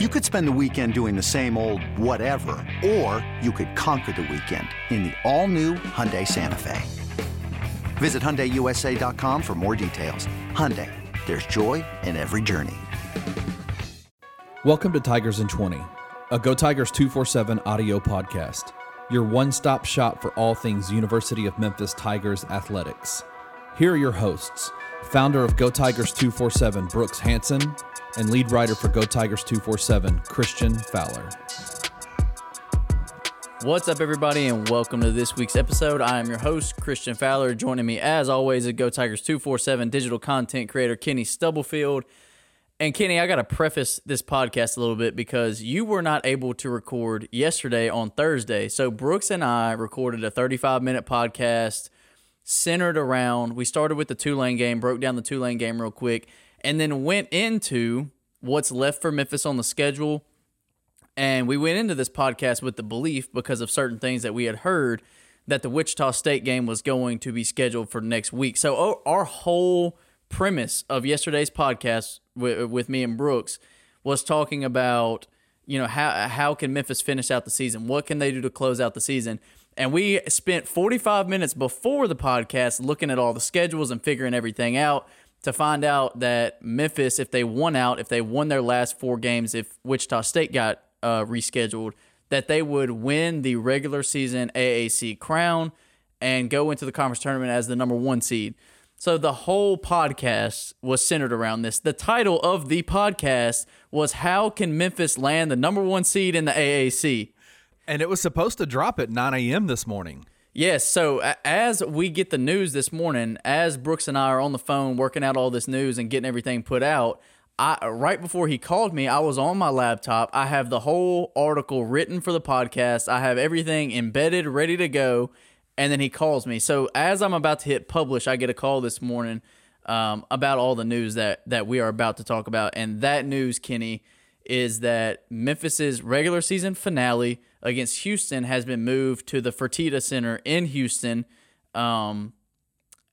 You could spend the weekend doing the same old whatever, or you could conquer the weekend in the all-new Hyundai Santa Fe. Visit HyundaiUSA.com for more details. Hyundai, there's joy in every journey. Welcome to Tigers in 20, a Go Tigers 247 audio podcast, your one stop shop for all things University of Memphis Tigers athletics. Here are your hosts, founder of Go Tigers 247, Brooks Hanson, and lead writer for Go Tigers 247, Christian Fowler. What's up, everybody, and welcome to this week's episode. I am your host, Christian Fowler. Joining me, as always, is Go Tigers 247 digital content creator Kenny Stubblefield. And Kenny, I got to preface this podcast a little bit because you were not able to record yesterday on Thursday. So Brooks and I recorded a 35 minute podcast centered around. We started with the Tulane game, broke down the Tulane game real quick, and then went into what's left for Memphis on the schedule. And we went into this podcast with the belief, because of certain things that we had heard, that the Wichita State game was going to be scheduled for next week. So our whole premise of yesterday's podcast with, me and Brooks was talking about, you know, how how can Memphis finish out the season? What can they do to close out the season? And we spent 45 minutes before the podcast looking at all the schedules and figuring everything out to find out that Memphis, if they won out, if they won their last four games, if Wichita State got uh, rescheduled, that they would win the regular season AAC crown and go into the conference tournament as the number one seed. So the whole podcast was centered around this. The title of the podcast was How Can Memphis Land the Number One Seed in the AAC? And it was supposed to drop at 9 a.m. this morning. Yes. So as we get the news this morning, as Brooks and I are on the phone working out all this news and getting everything put out, I right before he called me, I was on my laptop. I have the whole article written for the podcast. I have everything embedded, ready to go. And then he calls me. So as I'm about to hit publish, I get a call this morning um, about all the news that that we are about to talk about. And that news, Kenny, is that Memphis's regular season finale against Houston has been moved to the Fertitta Center in Houston. Um,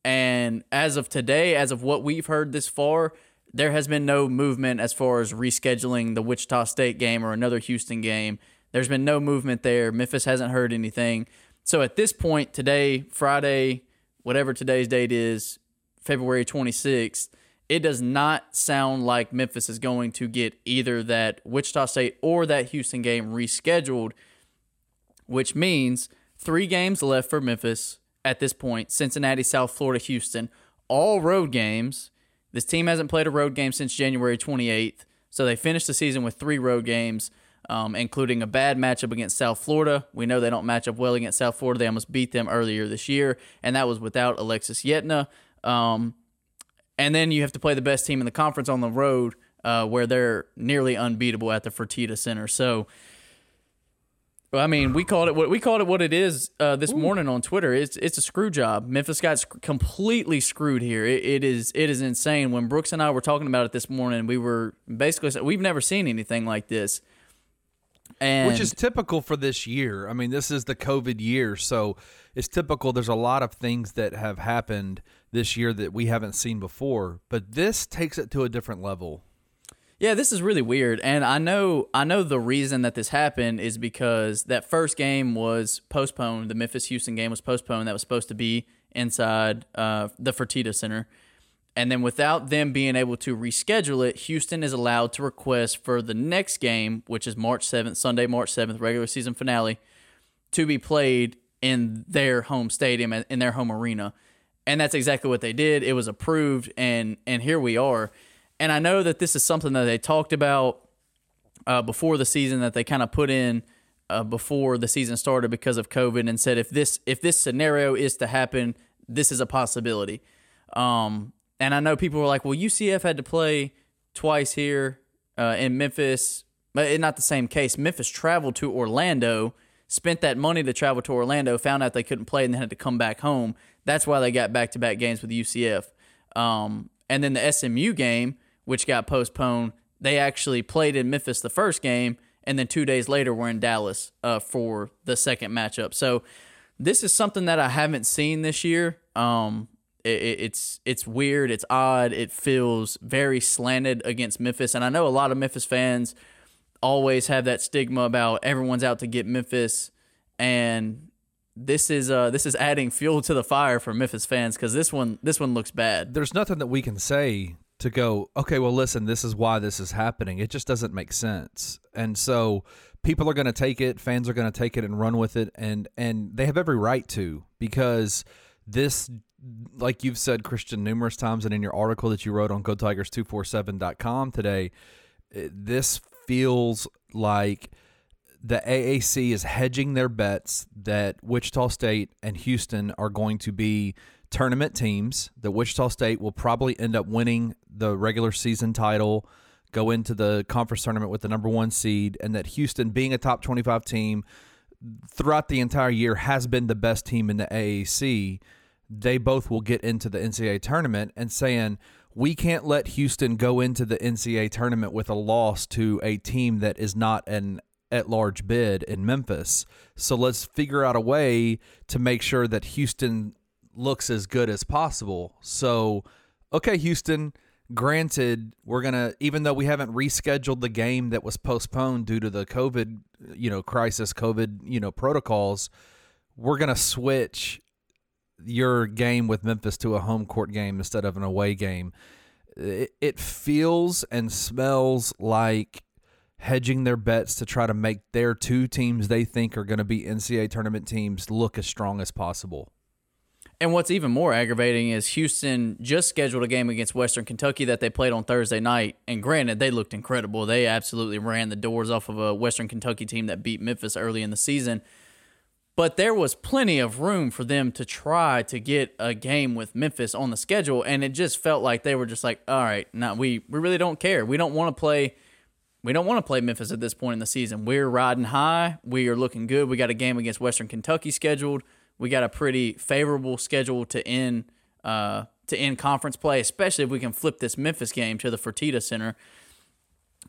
and as of today, as of what we've heard this far, there has been no movement as far as rescheduling the Wichita State game or another Houston game. There's been no movement there. Memphis hasn't heard anything. So at this point, today, Friday, whatever today's date is, February 26th, it does not sound like Memphis is going to get either that Wichita State or that Houston game rescheduled which means three games left for Memphis at this point Cincinnati, South Florida, Houston, all road games. This team hasn't played a road game since January 28th, so they finished the season with three road games. Um, including a bad matchup against South Florida. We know they don't match up well against South Florida. They almost beat them earlier this year, and that was without Alexis Yetna. Um, and then you have to play the best team in the conference on the road, uh, where they're nearly unbeatable at the Fertitta Center. So well, I mean, we called it what we called it what it is uh, this Ooh. morning on Twitter. It's it's a screw job. Memphis got sc- completely screwed here. It, it is it is insane. When Brooks and I were talking about it this morning, we were basically we've never seen anything like this. And Which is typical for this year. I mean, this is the COVID year, so it's typical. There's a lot of things that have happened this year that we haven't seen before, but this takes it to a different level. Yeah, this is really weird, and I know I know the reason that this happened is because that first game was postponed. The Memphis Houston game was postponed. That was supposed to be inside uh, the Fertitta Center, and then without them being able to reschedule it, Houston is allowed to request for the next game, which is March seventh, Sunday, March seventh, regular season finale, to be played in their home stadium in their home arena, and that's exactly what they did. It was approved, and and here we are and I know that this is something that they talked about uh, before the season that they kind of put in uh, before the season started because of COVID and said if this if this scenario is to happen, this is a possibility. Um, and I know people were like, well, UCF had to play twice here uh, in Memphis, but not the same case. Memphis traveled to Orlando, spent that money to travel to Orlando, found out they couldn't play, and then had to come back home. That's why they got back to back games with UCF. Um, and then the SMU game which got postponed. They actually played in Memphis the first game, and then two days later were in Dallas uh, for the second matchup. So this is something that I haven't seen this year. Um, it, it's it's weird, it's odd, it feels very slanted against Memphis, and I know a lot of Memphis fans always have that stigma about everyone's out to get Memphis, and this is uh this is adding fuel to the fire for Memphis fans because this one this one looks bad. There's nothing that we can say to go, okay, well, listen, this is why this is happening. It just doesn't make sense. And so people are going to take it, fans are going to take it and run with it, and and they have every right to because this, like you've said, Christian, numerous times, and in your article that you wrote on GoTigers247.com today, this feels like the AAC is hedging their bets that Wichita State and Houston are going to be tournament teams. That Wichita State will probably end up winning the regular season title, go into the conference tournament with the number one seed, and that Houston, being a top 25 team throughout the entire year, has been the best team in the AAC. They both will get into the NCAA tournament and saying, we can't let Houston go into the NCAA tournament with a loss to a team that is not an at large bid in Memphis. So let's figure out a way to make sure that Houston looks as good as possible. So, okay, Houston, granted, we're going to even though we haven't rescheduled the game that was postponed due to the COVID, you know, crisis, COVID, you know, protocols, we're going to switch your game with Memphis to a home court game instead of an away game. It, it feels and smells like hedging their bets to try to make their two teams they think are going to be NCAA tournament teams look as strong as possible. And what's even more aggravating is Houston just scheduled a game against Western Kentucky that they played on Thursday night. And granted, they looked incredible. They absolutely ran the doors off of a Western Kentucky team that beat Memphis early in the season. But there was plenty of room for them to try to get a game with Memphis on the schedule. And it just felt like they were just like, all right, no, we, we really don't care. We don't want to play we don't want to play Memphis at this point in the season. We're riding high. We are looking good. We got a game against Western Kentucky scheduled. We got a pretty favorable schedule to end uh, to end conference play, especially if we can flip this Memphis game to the Fertitta Center.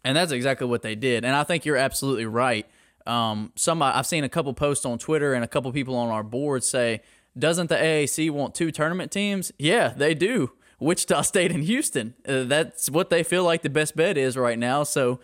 And that's exactly what they did. And I think you're absolutely right. Um, somebody I've seen a couple posts on Twitter and a couple people on our board say, "Doesn't the AAC want two tournament teams?" Yeah, they do. Wichita State and Houston. Uh, that's what they feel like the best bet is right now. So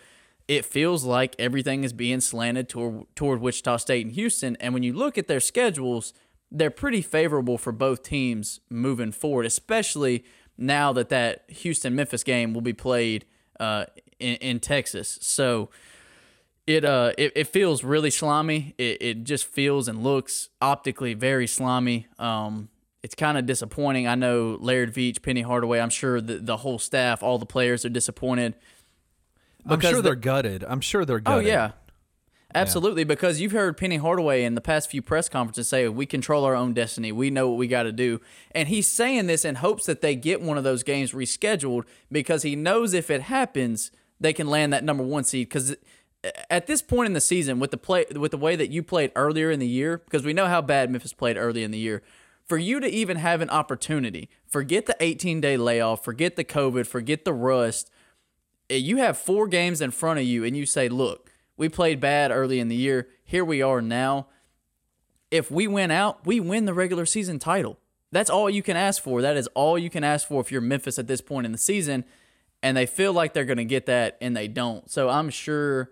it feels like everything is being slanted toward, toward Wichita State and Houston. And when you look at their schedules, they're pretty favorable for both teams moving forward, especially now that that Houston Memphis game will be played uh, in, in, Texas. So it uh it, it feels really slimy. It, it just feels and looks optically very slimy. Um, it's kind of disappointing. I know Laird Veatch, Penny Hardaway. I'm sure the the whole staff, all the players are disappointed. I'm sure they're gutted. I'm sure they're gutted. Oh yeah, absolutely. Yeah. Because you've heard Penny Hardaway in the past few press conferences say, "We control our own destiny. We know what we got to do," and he's saying this in hopes that they get one of those games rescheduled because he knows if it happens, they can land that number one seed. Because at this point in the season, with the play, with the way that you played earlier in the year, because we know how bad Memphis played early in the year. For you to even have an opportunity, forget the 18 day layoff, forget the COVID, forget the rust, eh, you have four games in front of you and you say, look, we played bad early in the year. Here we are now. If we win out, we win the regular season title. That's all you can ask for. That is all you can ask for if you're Memphis at this point in the season. And they feel like they're going to get that and they don't. So I'm sure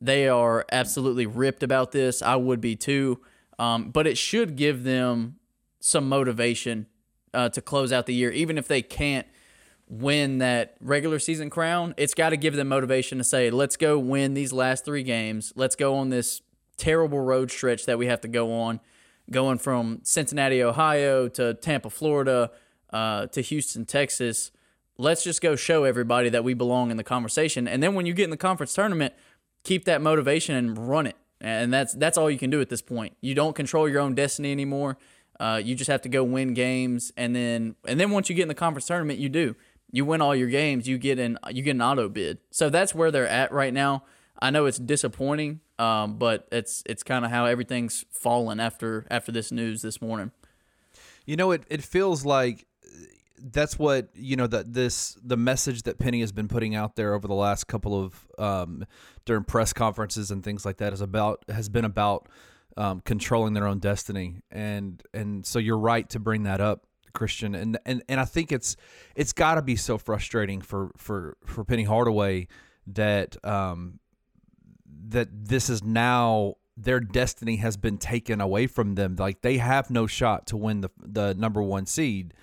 they are absolutely ripped about this. I would be too. Um, but it should give them some motivation uh, to close out the year, even if they can't win that regular season crown, it's got to give them motivation to say, let's go win these last three games. Let's go on this terrible road stretch that we have to go on, going from Cincinnati, Ohio to Tampa, Florida uh, to Houston, Texas. Let's just go show everybody that we belong in the conversation. And then when you get in the conference tournament, keep that motivation and run it. And that's that's all you can do at this point. You don't control your own destiny anymore. Uh, you just have to go win games, and then and then once you get in the conference tournament, you do you win all your games, you get an you get an auto bid. So that's where they're at right now. I know it's disappointing, um, but it's it's kind of how everything's fallen after after this news this morning. You know, it it feels like that's what you know that this the message that Penny has been putting out there over the last couple of um, during press conferences and things like that is about has been about um, controlling their own destiny and and so you're right to bring that up Christian, and and and I think it's it's got to be so frustrating for for for Penny Hardaway that um that this is now their destiny has been taken away from them. Like they have no shot to win the the number one seed.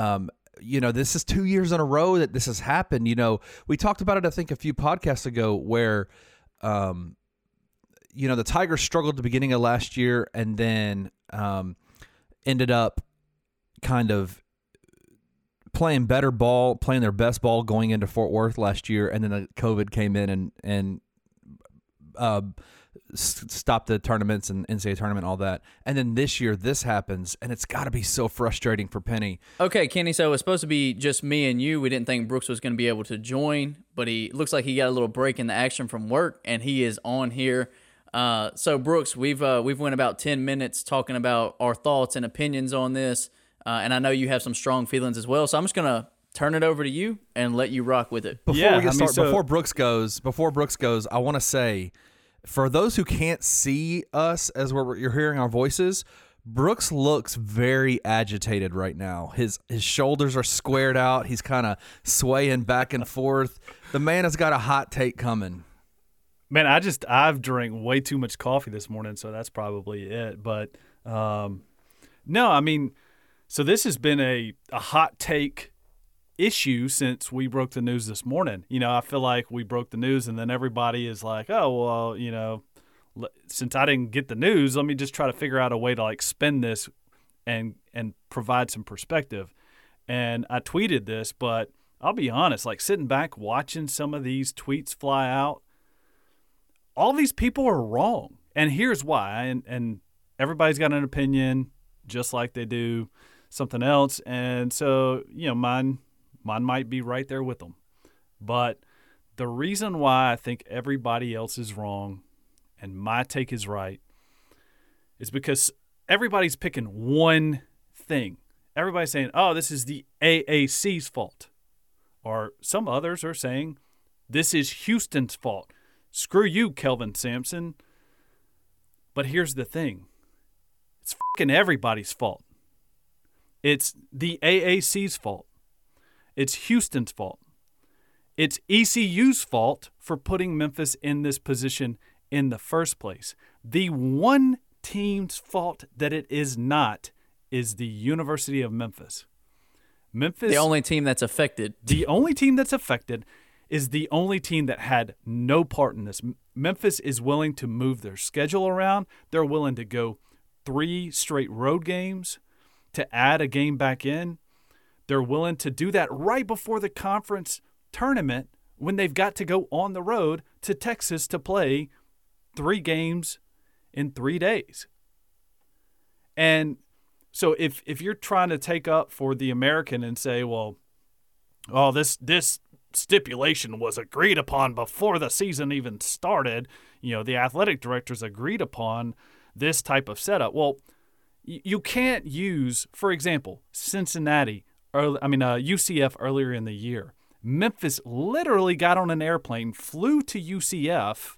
Um, you know, this is two years in a row that this has happened. You know, we talked about it, I think, a few podcasts ago, where, um, you know, the Tigers struggled the beginning of last year and then um, ended up kind of playing better ball, playing their best ball going into Fort Worth last year, and then the COVID came in and and uh, stop the tournaments and NCAA tournament, all that. And then this year, this happens, and it's got to be so frustrating for Penny. Okay, Kenny. So it's supposed to be just me and you. We didn't think Brooks was going to be able to join, but he looks like he got a little break in the action from work, and he is on here. Uh, so Brooks, we've uh, we've went about ten minutes talking about our thoughts and opinions on this, uh, and I know you have some strong feelings as well. So I'm just gonna turn it over to you and let you rock with it. Before Yeah, we get I mean, started, so- before Brooks goes, before Brooks goes, I want to say, for those who can't see us as we're you're hearing our voices, Brooks looks very agitated right now. His his shoulders are squared out. He's kind of swaying back and forth. The man has got a hot take coming. Man, I just I've drank way too much coffee this morning, so that's probably it. But um, no, I mean, so this has been a a hot take issue since we broke the news this morning. You know, I feel like we broke the news, and then everybody is like, "Oh, well, you know, since I didn't get the news, let me just try to figure out a way to like spin this and and provide some perspective." And I tweeted this, but I'll be honest, like sitting back watching some of these tweets fly out all these people are wrong. And here's why. And, and everybody's got an opinion, just like they do something else. And so, you know, mine mine might be right there with them. But the reason why I think everybody else is wrong and my take is right is because everybody's picking one thing. Everybody's saying, oh, this is the AAC's fault. Or some others are saying, this is Houston's fault. Screw you, Kelvin Sampson. But here's the thing it's fucking everybody's fault. It's the AAC's fault. It's Houston's fault. It's ECU's fault for putting Memphis in this position in the first place. The one team's fault that it is not is the University of Memphis. Memphis The only team that's affected. the only team that's affected is the only team that had no part in this. Memphis is willing to move their schedule around. They're willing to go three straight road games to add a game back in. They're willing to do that right before the conference tournament when they've got to go on the road to Texas to play three games in three days. And so if if you're trying to take up for the American and say, well, oh, this this stipulation was agreed upon before the season even started, you know, the athletic directors agreed upon this type of setup. Well, you can't use, for example, Cincinnati, early, I mean, uh, UCF earlier in the year. Memphis literally got on an airplane, flew to UCF,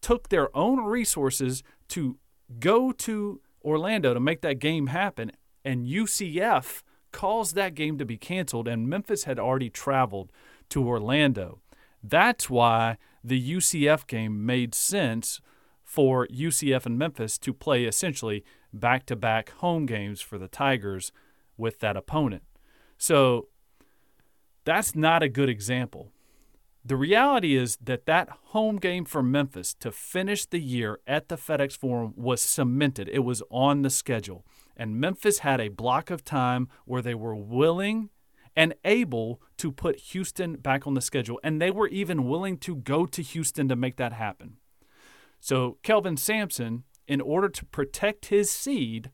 took their own resources to go to Orlando to make that game happen, and UCF caused that game to be canceled, and Memphis had already traveled to Orlando. That's why the UCF game made sense for UCF and Memphis to play essentially back to back home games for the Tigers with that opponent. So that's not a good example. The reality is that that home game for Memphis to finish the year at the FedEx Forum was cemented. It was on the schedule. And Memphis had a block of time where they were willing and able to put Houston back on the schedule. And they were even willing to go to Houston to make that happen. So, Kelvin Sampson, in order to protect his seed,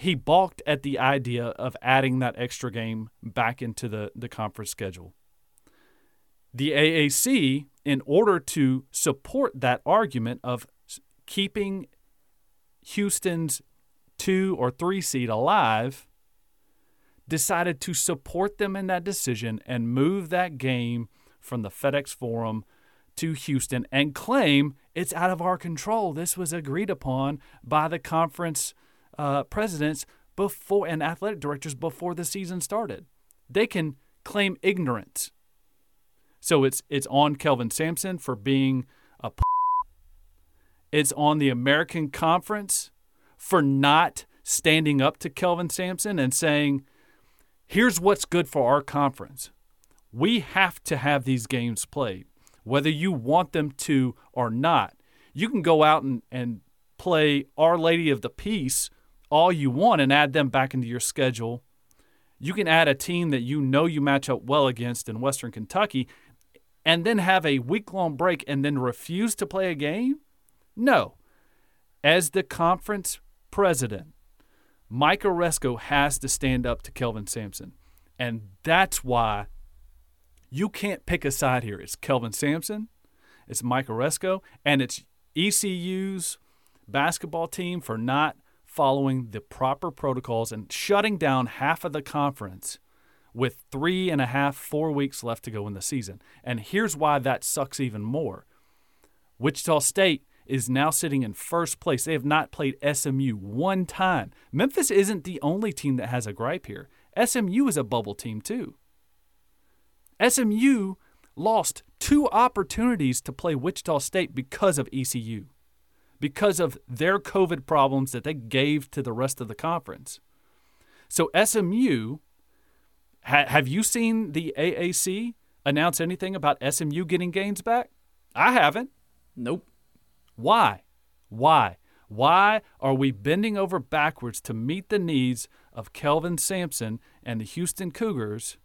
he balked at the idea of adding that extra game back into the, the conference schedule. The AAC, in order to support that argument of keeping Houston's two or three seed alive, decided to support them in that decision and move that game from the FedEx Forum to Houston and claim it's out of our control. This was agreed upon by the conference uh, presidents before and athletic directors before the season started. They can claim ignorance So it's it's on Kelvin Sampson for being a p- it's on the American Conference for not standing up to Kelvin Sampson and saying, "Here's what's good for our conference. We have to have these games played, whether you want them to or not. You can go out and, and play Our Lady of the Peace all you want and add them back into your schedule. You can add a team that you know you match up well against in Western Kentucky and then have a week long break and then refuse to play a game? No. As the conference president, Mike Aresco has to stand up to Kelvin Sampson. And that's why you can't pick a side here. It's Kelvin Sampson, it's Mike Aresco, and it's ECU's basketball team for not following the proper protocols and shutting down half of the conference with three and a half, four weeks left to go in the season. And here's why that sucks even more Wichita State is now sitting in first place. They have not played SMU one time. Memphis isn't the only team that has a gripe here. SMU is a bubble team too. SMU lost two opportunities to play Wichita State because of ECU, because of their COVID problems that they gave to the rest of the conference. So, SMU, ha- have you seen the AAC announce anything about SMU getting gains back? I haven't. Nope. Why? Why? Why are we bending over backwards to meet the needs of Kelvin Sampson and the Houston Cougars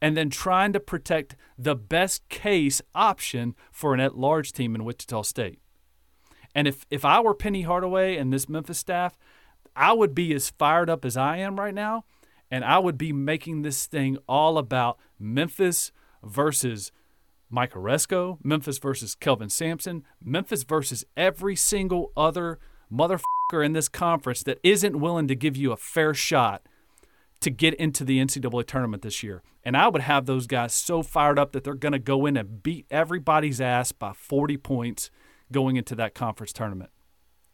and then trying to protect the best case option for an at large team in Wichita State? And if, if I were Penny Hardaway and this Memphis staff, I would be as fired up as I am right now, and I would be making this thing all about Memphis versus Mike Aresco, Memphis versus Kelvin Sampson, Memphis versus every single other motherfucker in this conference that isn't willing to give you a fair shot to get into the NCAA tournament this year. And I would have those guys so fired up that they're going to go in and beat everybody's ass by 40 points going into that conference tournament.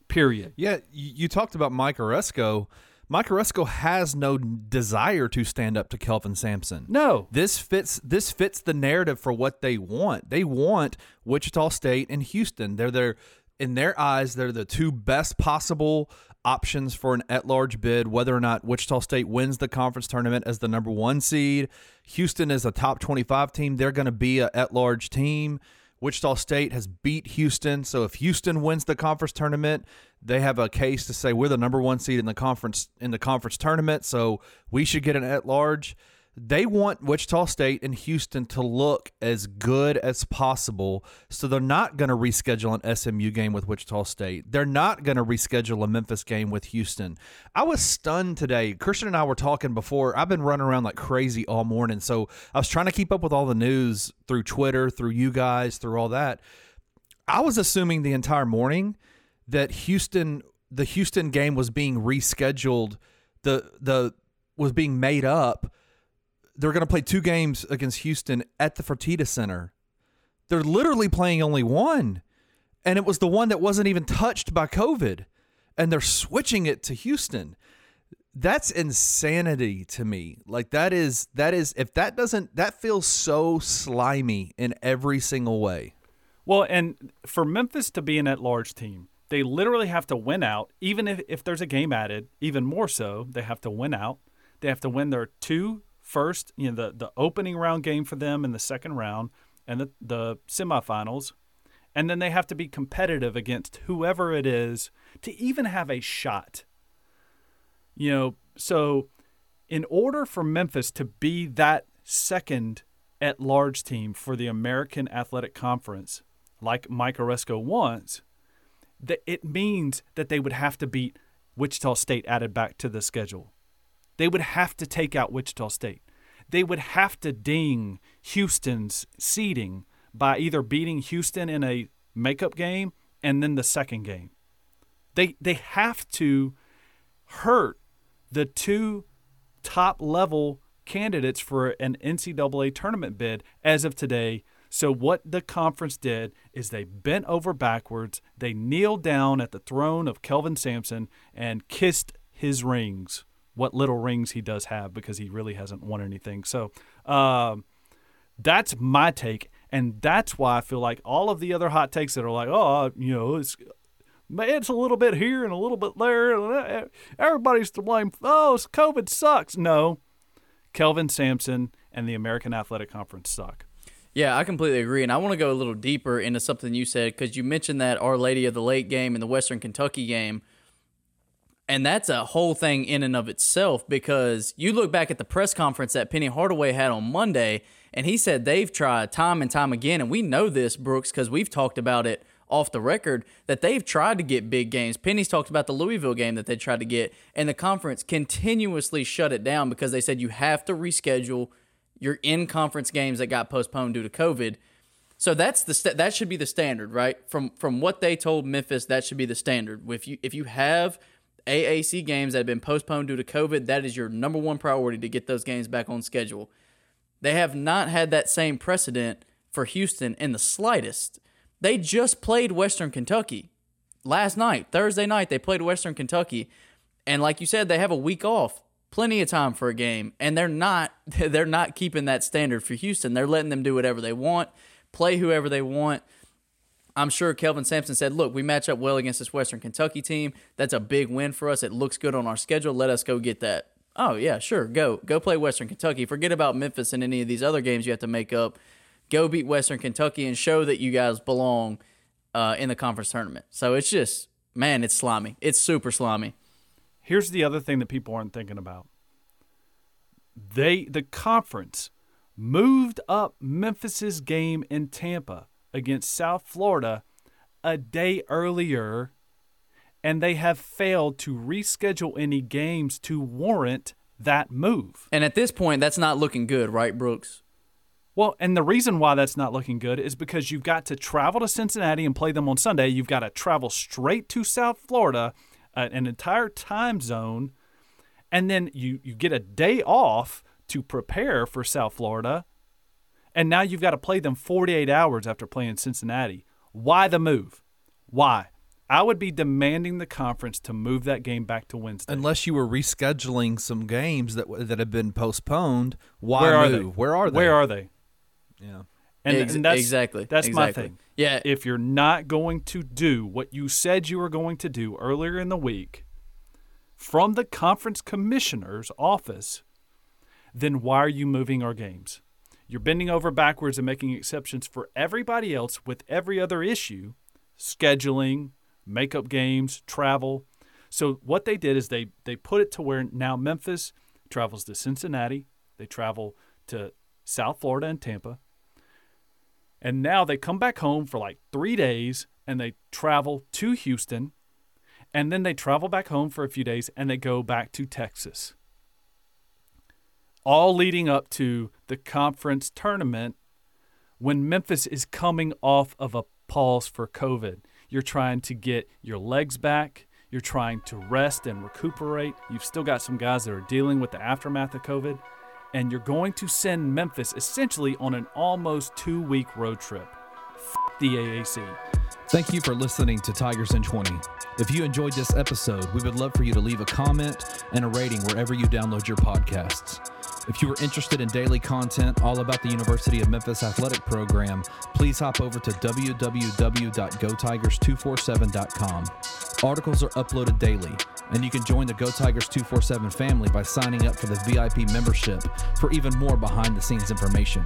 Period. Yeah, you, talked about Mike Aresco. Mike Aresco has no desire to stand up to Kelvin Sampson. No. This fits this fits the narrative for what they want. They want Wichita State and Houston. They're their in their eyes, they're the two best possible options for an at-large bid whether or not Wichita State wins the conference tournament as the number 1 seed. Houston is a top 25 team. They're going to be a at-large team. Wichita State has beat Houston, so if Houston wins the conference tournament, they have a case to say we're the number one seed in the conference in the conference tournament, so we should get an at large. They want Wichita State and Houston to look as good as possible, so they're not going to reschedule an SMU game with Wichita State. They're not going to reschedule a Memphis game with Houston. I was stunned today. Christian and I were talking before. I've been running around like crazy all morning, so I was trying to keep up with all the news through Twitter, through you guys, through all that. I was assuming the entire morning that Houston, the Houston game was being rescheduled. The the was being made up they're going to play two games against Houston at the Fertitta Center. They're literally playing only one, and it was the one that wasn't even touched by COVID, and they're switching it to Houston. That's insanity to me. Like that is that is if that doesn't that feels so slimy in every single way. Well, and for Memphis to be an at-large team, they literally have to win out. Even if, if there's a game added, even more so, they have to win out. They have to win their two first, you know, the, the opening round game for them in the second round and the, the semifinals. And then they have to be competitive against whoever it is to even have a shot. You know, so in order for Memphis to be that second at large team for the American Athletic Conference, like Mike Aresco wants, that it means that they would have to beat Wichita State added back to the schedule. They would have to take out Wichita State. They would have to ding Houston's seeding by either beating Houston in a makeup game and then the second game. They they have to hurt the two top level candidates for an NCAA tournament bid as of today. So what the conference did is they bent over backwards, they kneeled down at the throne of Kelvin Sampson and kissed his rings what little rings he does have because he really hasn't won anything. So um, that's my take. And that's why I feel like all of the other hot takes that are like, oh, you know, it's it's a little bit here and a little bit there. Everybody's to blame. Oh, COVID sucks. No, Kelvin Sampson and the American Athletic Conference suck. Yeah, I completely agree. And I want to go a little deeper into something you said because you mentioned that Our Lady of the Lake game and the Western Kentucky game. And that's a whole thing in and of itself because you look back at the press conference that Penny Hardaway had on Monday, and he said they've tried time and time again. And we know this, Brooks, because we've talked about it off the record that they've tried to get big games. Penny's talked about the Louisville game that they tried to get, and the conference continuously shut it down because they said you have to reschedule your in conference games that got postponed due to COVID. So that's the st- that should be the standard, right? From from what they told Memphis, that should be the standard. If you if you have AAC games that have been postponed due to COVID, that is your number one priority to get those games back on schedule. They have not had that same precedent for Houston in the slightest. They just played Western Kentucky last night, Thursday night. They played Western Kentucky, and like you said, they have a week off, plenty of time for a game, and they're not they're not keeping that standard for Houston. They're letting them do whatever they want, play whoever they want. I'm sure Kelvin Sampson said, "Look, we match up well against this Western Kentucky team. That's a big win for us. It looks good on our schedule. Let us go get that." Oh yeah, sure. Go go play Western Kentucky. Forget about Memphis and any of these other games you have to make up go beat Western Kentucky and show that you guys belong uh, in the conference tournament. So it's just, man, it's slimy. It's super slimy. Here's the other thing that people aren't thinking about. They the conference moved up Memphis's game in Tampa against South Florida a day earlier and they have failed to reschedule any games to warrant that move. And at this point that's not looking good, right, Brooks? Well, and the reason why that's not looking good is because you've got to travel to Cincinnati and play them on Sunday. You've got to travel straight to South Florida, uh, an entire time zone, and then you you get a day off to prepare for South Florida, and now you've got to play them 48 hours after playing Cincinnati. Why the move? Why? I would be demanding the conference to move that game back to Wednesday. Unless you were rescheduling some games that that have been postponed, why Where are move? they? Where are they? Where are they? Yeah. And, Ex- and that's, exactly. That's my thing. Yeah. If you're not going to do what you said you were going to do earlier in the week from the conference commissioner's office, then why are you moving our games? You're bending over backwards and making exceptions for everybody else with every other issue scheduling, makeup games, travel. So what they did is they they put it to where now Memphis travels to Cincinnati, they travel to South Florida and Tampa. And now they come back home for like 3 days and they travel to Houston and then they travel back home for a few days and they go back to Texas. All leading up to the conference tournament when Memphis is coming off of a pause for COVID. You're trying to get your legs back. You're trying to rest and recuperate. You've still got some guys that are dealing with the aftermath of COVID. And you're going to send Memphis essentially on an almost two week road trip. F- the AAC. Thank you for listening to Tigers in 20. If you enjoyed this episode, we would love for you to leave a comment and a rating wherever you download your podcasts. If you are interested in daily content all about the University of Memphis athletic program, please hop over to www.gotigers247.com. Articles are uploaded daily, and you can join the Go Tigers 247 family by signing up for the VIP membership for even more behind the scenes information.